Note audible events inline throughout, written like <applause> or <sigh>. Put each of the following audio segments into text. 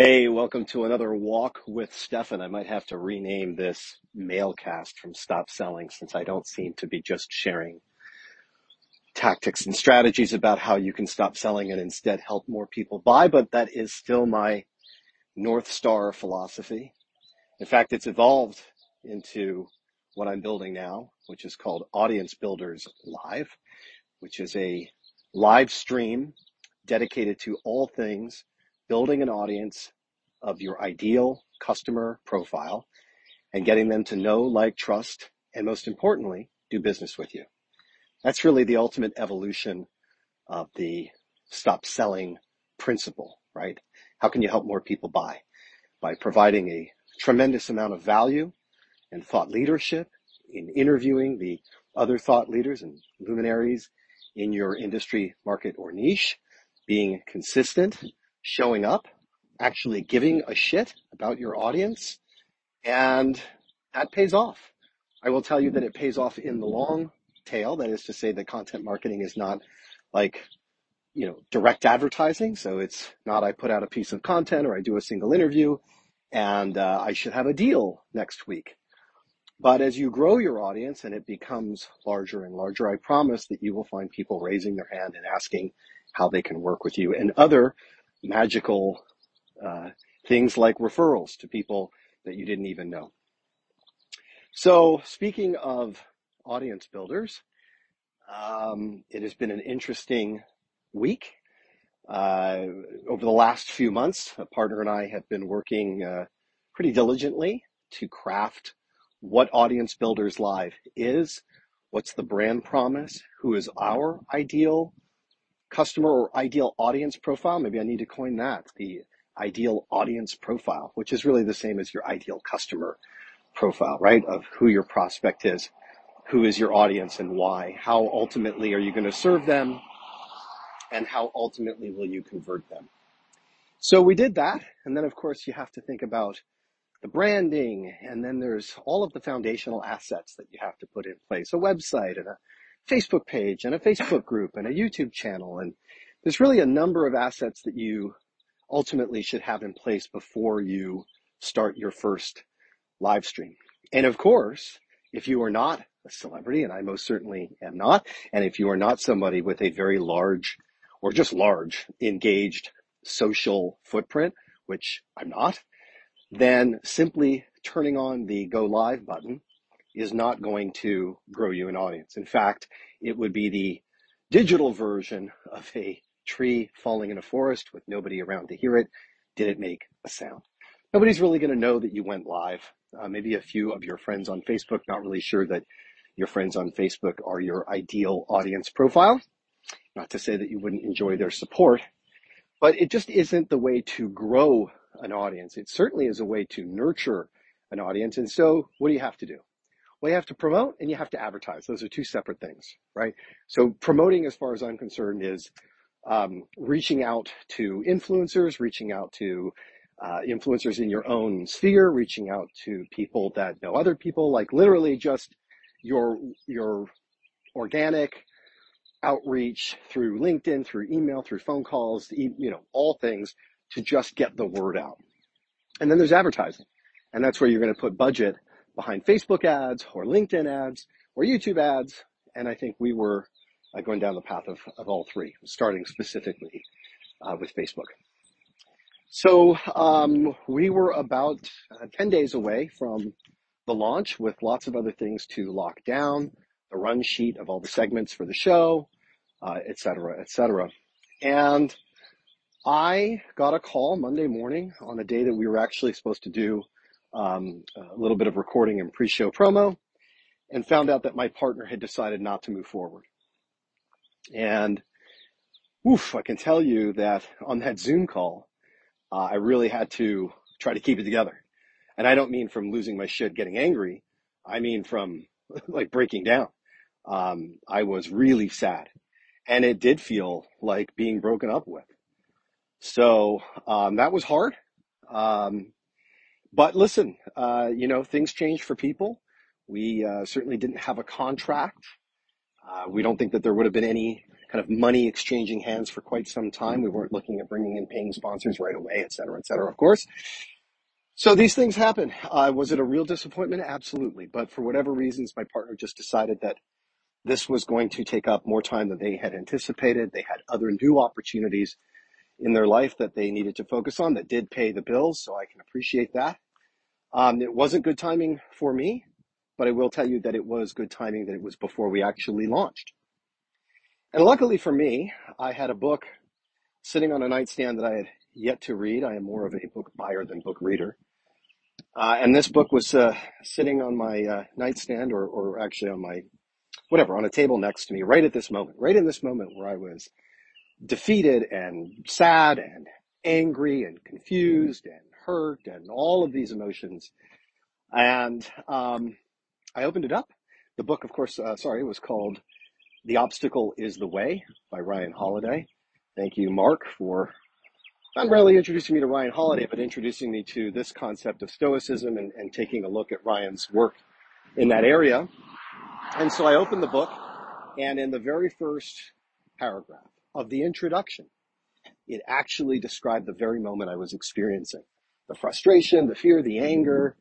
Hey, welcome to another walk with Stefan. I might have to rename this mailcast from Stop Selling since I don't seem to be just sharing tactics and strategies about how you can stop selling and instead help more people buy, but that is still my North Star philosophy. In fact, it's evolved into what I'm building now, which is called Audience Builders Live, which is a live stream dedicated to all things building an audience of your ideal customer profile and getting them to know, like, trust, and most importantly, do business with you. That's really the ultimate evolution of the stop selling principle, right? How can you help more people buy? By providing a tremendous amount of value and thought leadership in interviewing the other thought leaders and luminaries in your industry, market, or niche, being consistent, showing up, actually giving a shit about your audience, and that pays off. I will tell you that it pays off in the long tail. That is to say that content marketing is not like, you know, direct advertising. So it's not I put out a piece of content or I do a single interview and uh, I should have a deal next week. But as you grow your audience and it becomes larger and larger, I promise that you will find people raising their hand and asking how they can work with you and other magical uh, things like referrals to people that you didn't even know. So speaking of audience builders, um, it has been an interesting week. Uh, over the last few months, a partner and I have been working uh, pretty diligently to craft what Audience Builders Live is, what's the brand promise, who is our ideal customer or ideal audience profile. Maybe I need to coin that, the ideal audience profile, which is really the same as your ideal customer profile, right? Of who your prospect is, who is your audience and why, how ultimately are you going to serve them, and how ultimately will you convert them. So we did that. And then of course you have to think about the branding, and then there's all of the foundational assets that you have to put in place, a website and a Facebook page and a Facebook group and a YouTube channel. And there's really a number of assets that you ultimately should have in place before you start your first live stream. And of course, if you are not a celebrity, and I most certainly am not, and if you are not somebody with a very large or just large engaged social footprint, which I'm not, then simply turning on the go live button is not going to grow you an audience. In fact, it would be the digital version of a tree falling in a forest with nobody around to hear it. Did it make a sound? Nobody's really going to know that you went live. Uh, maybe a few of your friends on Facebook, not really sure that your friends on Facebook are your ideal audience profile. Not to say that you wouldn't enjoy their support, but it just isn't the way to grow an audience. It certainly is a way to nurture an audience. And so what do you have to do? Well, you have to promote and you have to advertise. Those are two separate things, right? So promoting, as far as I'm concerned, is um, reaching out to influencers, reaching out to uh, influencers in your own sphere, reaching out to people that know other people, like literally just your your organic outreach through LinkedIn, through email, through phone calls, you know, all things to just get the word out. And then there's advertising. And that's where you're going to put budget behind Facebook ads or LinkedIn ads or YouTube ads. And I think we were uh, going down the path of, of all three, starting specifically uh, with Facebook. So um, we were about uh, 10 days away from the launch with lots of other things to lock down, the run sheet of all the segments for the show, uh, et cetera, et. And I got a call Monday morning on the day that we were actually supposed to do um, a little bit of recording and pre-show promo and found out that my partner had decided not to move forward. And oof, I can tell you that on that Zoom call, uh, I really had to try to keep it together. And I don't mean from losing my shit, getting angry. I mean from <laughs> like breaking down. Um, I was really sad and it did feel like being broken up with. So, um, that was hard. Um, but listen, uh, you know, things change for people. We, uh, certainly didn't have a contract. Uh, we don't think that there would have been any kind of money exchanging hands for quite some time. We weren't looking at bringing in paying sponsors right away, et cetera, et cetera, of course. So these things happen. Uh, was it a real disappointment? Absolutely. But for whatever reasons, my partner just decided that this was going to take up more time than they had anticipated. They had other new opportunities in their life that they needed to focus on that did pay the bills. So I can appreciate that. Um, it wasn't good timing for me, but I will tell you that it was good timing that it was before we actually launched. And luckily for me, I had a book sitting on a nightstand that I had yet to read. I am more of a book buyer than book reader. Uh, and this book was uh, sitting on my uh, nightstand, or, or actually on my whatever, on a table next to me, right at this moment, right in this moment where I was defeated and sad and angry and confused and hurt and all of these emotions. And um, I opened it up. The book, of course, uh, sorry, was called The Obstacle is the Way by Ryan Holiday. Thank you, Mark, for not really introducing me to Ryan Holiday, but introducing me to this concept of Stoicism and, and taking a look at Ryan's work in that area. And so I opened the book, and in the very first paragraph of the introduction, it actually described the very moment I was experiencing the frustration, the fear, the anger,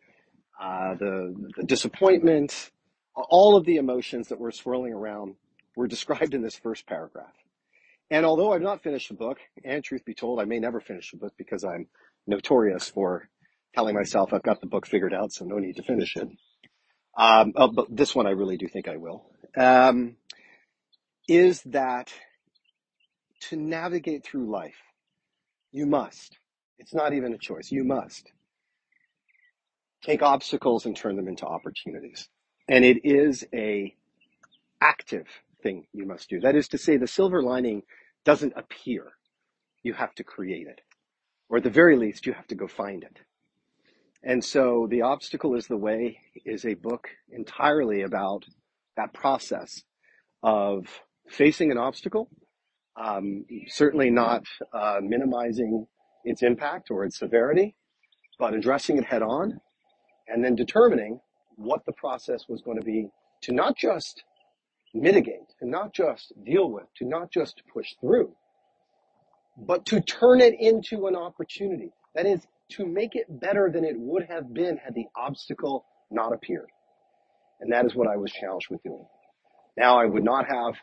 uh, the, the disappointment, all of the emotions that were swirling around were <laughs> described in this first paragraph. And although I've not finished the book, and truth be told, I may never finish the book because I'm notorious for telling myself I've got the book figured out, so no need to finish it. Um, oh, but this one I really do think I will. Um, is that to navigate through life, you must. It's not even a choice. You must take obstacles and turn them into opportunities. And it is a active thing you must do. That is to say, the silver lining doesn't appear. You have to create it. Or at the very least, you have to go find it. And so The Obstacle is the Way is a book entirely about that process of facing an obstacle, certainly not uh, minimizing its impact or its severity, but addressing it head on and then determining what the process was going to be to not just mitigate, to not just deal with, to not just push through, but to turn it into an opportunity. That is, to make it better than it would have been had the obstacle not appeared. And that is what I was challenged with doing. Now I would not have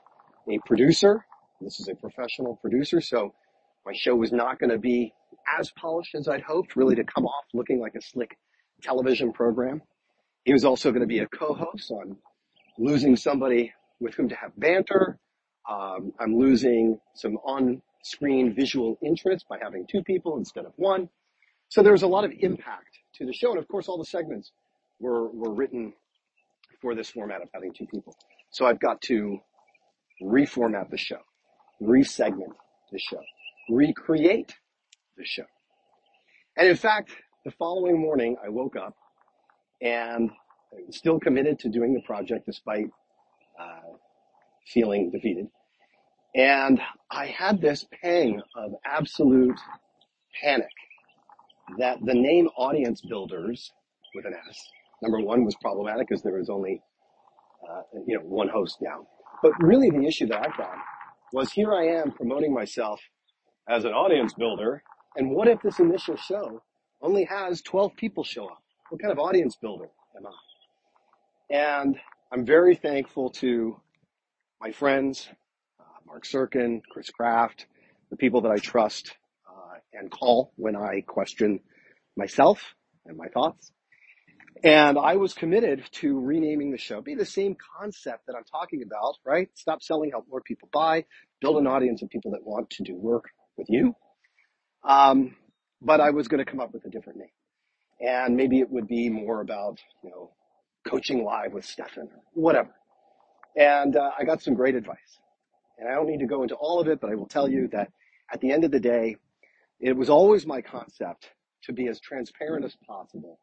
a producer. This is a professional producer, so my show was not going to be as polished as I'd hoped, really to come off looking like a slick television program. He was also going to be a co-host, I'm losing somebody with whom to have banter. Um, I'm losing some on-screen visual interest by having two people instead of one. So there was a lot of impact to the show. And of course, all the segments were, were written for this format of having two people. So I've got to reformat the show, resegment the show, recreate the show. And in fact, the following morning, I woke up and still committed to doing the project despite uh, feeling defeated. And I had this pang of absolute panic that the name audience builders with an S, number one was problematic because there was only, uh, you know, one host now. But really the issue that I found was here I am promoting myself as an audience builder. And what if this initial show only has 12 people show up? What kind of audience builder am I? And I'm very thankful to my friends, uh, Mark Sirkin, Chris Kraft, the people that I trust uh, and call when I question myself and my thoughts. And I was committed to renaming the show, be the same concept that I'm talking about, right? Stop selling, help more people buy, build an audience of people that want to do work with you. Um, but I was going to come up with a different name. And maybe it would be more about, you know, coaching live with Stefan or whatever. And uh, I got some great advice. And I don't need to go into all of it, but I will tell you that at the end of the day, it was always my concept to be as transparent as possible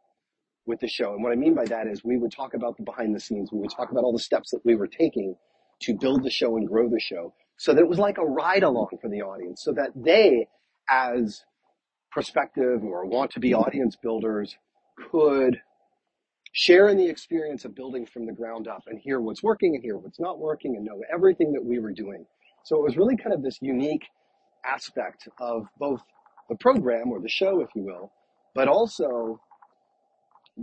with the show. And what I mean by that is we would talk about the behind the scenes. We would talk about all the steps that we were taking to build the show and grow the show so that it was like a ride along for the audience so that they, as prospective or want to be audience builders, could share in the experience of building from the ground up and hear what's working and hear what's not working and know everything that we were doing So it was really kind of this unique aspect of both the program or the show, if you will, but also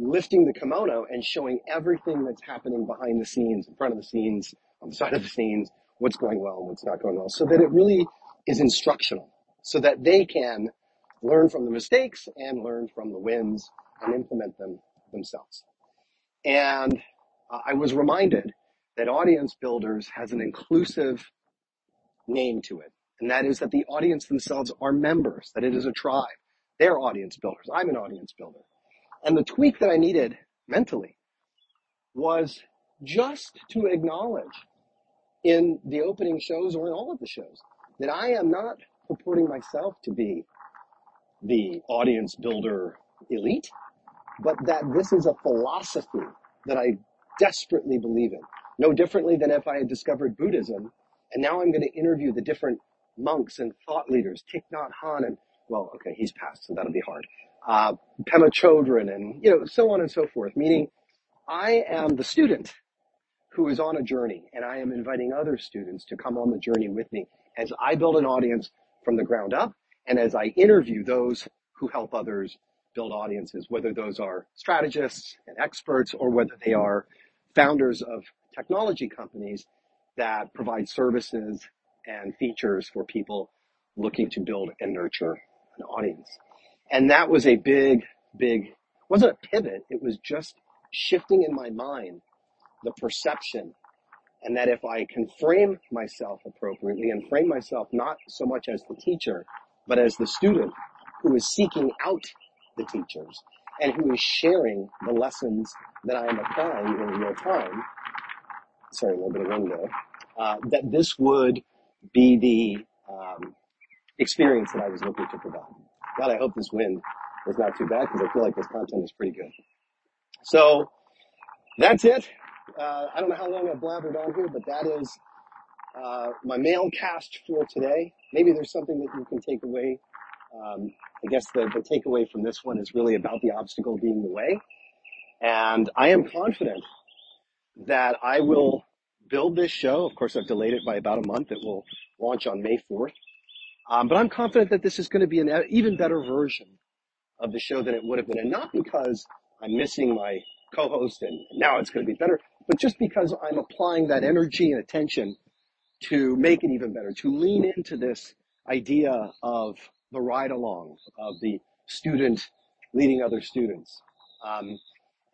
lifting the kimono and showing everything that's happening behind the scenes, in front of the scenes, on the side of the scenes, what's going well and what's not going well, so that it really is instructional, so that they can learn from the mistakes and learn from the wins and implement them themselves. And uh, I was reminded that Audience Builders has an inclusive name to it, and that is that the audience themselves are members, that it is a tribe. They're audience builders. I'm an audience builder. And the tweak that I needed mentally was just to acknowledge in the opening shows or in all of the shows that I am not purporting myself to be the audience builder elite, but that this is a philosophy that I desperately believe in. No differently than if I had discovered Buddhism and now I'm going to interview the different monks and thought leaders, Thich Nhat Hanh and, well, okay, he's passed, so that'll be hard. Uh, Pema Chodron and, you know, so on and so forth, meaning I am the student who is on a journey and I am inviting other students to come on the journey with me as I build an audience from the ground up and as I interview those who help others build audiences, whether those are strategists and experts or whether they are founders of technology companies that provide services and features for people looking to build and nurture an audience. And that was a big, big, wasn't a pivot. It was just shifting in my mind the perception and that if I can frame myself appropriately and frame myself not so much as the teacher, but as the student who is seeking out the teachers and who is sharing the lessons that I am applying in real time. Sorry, a little bit of window. Uh, that this would be the um, experience that I was looking to provide. God, I hope this wind is not too bad because I feel like this content is pretty good. So that's it. Uh, I don't know how long I've blathered on here, but that is uh, my mail cast for today. Maybe there's something that you can take away. Um, I guess the, the takeaway from this one is really about the obstacle being the way. And I am confident that I will build this show. Of course, I've delayed it by about a month. It will launch on May 4th. Um, but I'm confident that this is going to be an even better version of the show than it would have been. And not because I'm missing my co-host and now it's going to be better, but just because I'm applying that energy and attention to make it even better, to lean into this idea of the ride along, of the student leading other students. Um,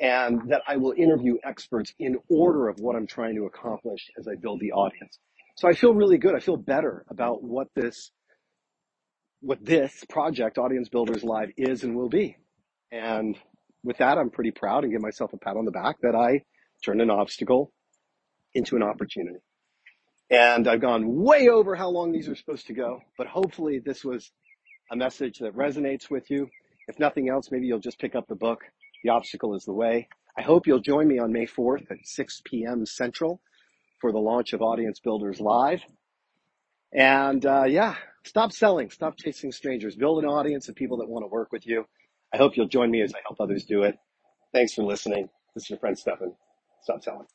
and that I will interview experts in order of what I'm trying to accomplish as I build the audience. So I feel really good. I feel better about what this, what this project, Audience Builders Live, is and will be. And with that, I'm pretty proud and give myself a pat on the back that I turned an obstacle into an opportunity. And I've gone way over how long these are supposed to go, but hopefully this was a message that resonates with you. If nothing else, maybe you'll just pick up the book. The obstacle is the way. I hope you'll join me on May 4th at 6 p.m. Central for the launch of Audience Builders Live. And uh, yeah, stop selling, stop chasing strangers, build an audience of people that want to work with you. I hope you'll join me as I help others do it. Thanks for listening. This is your friend Stefan. Stop selling.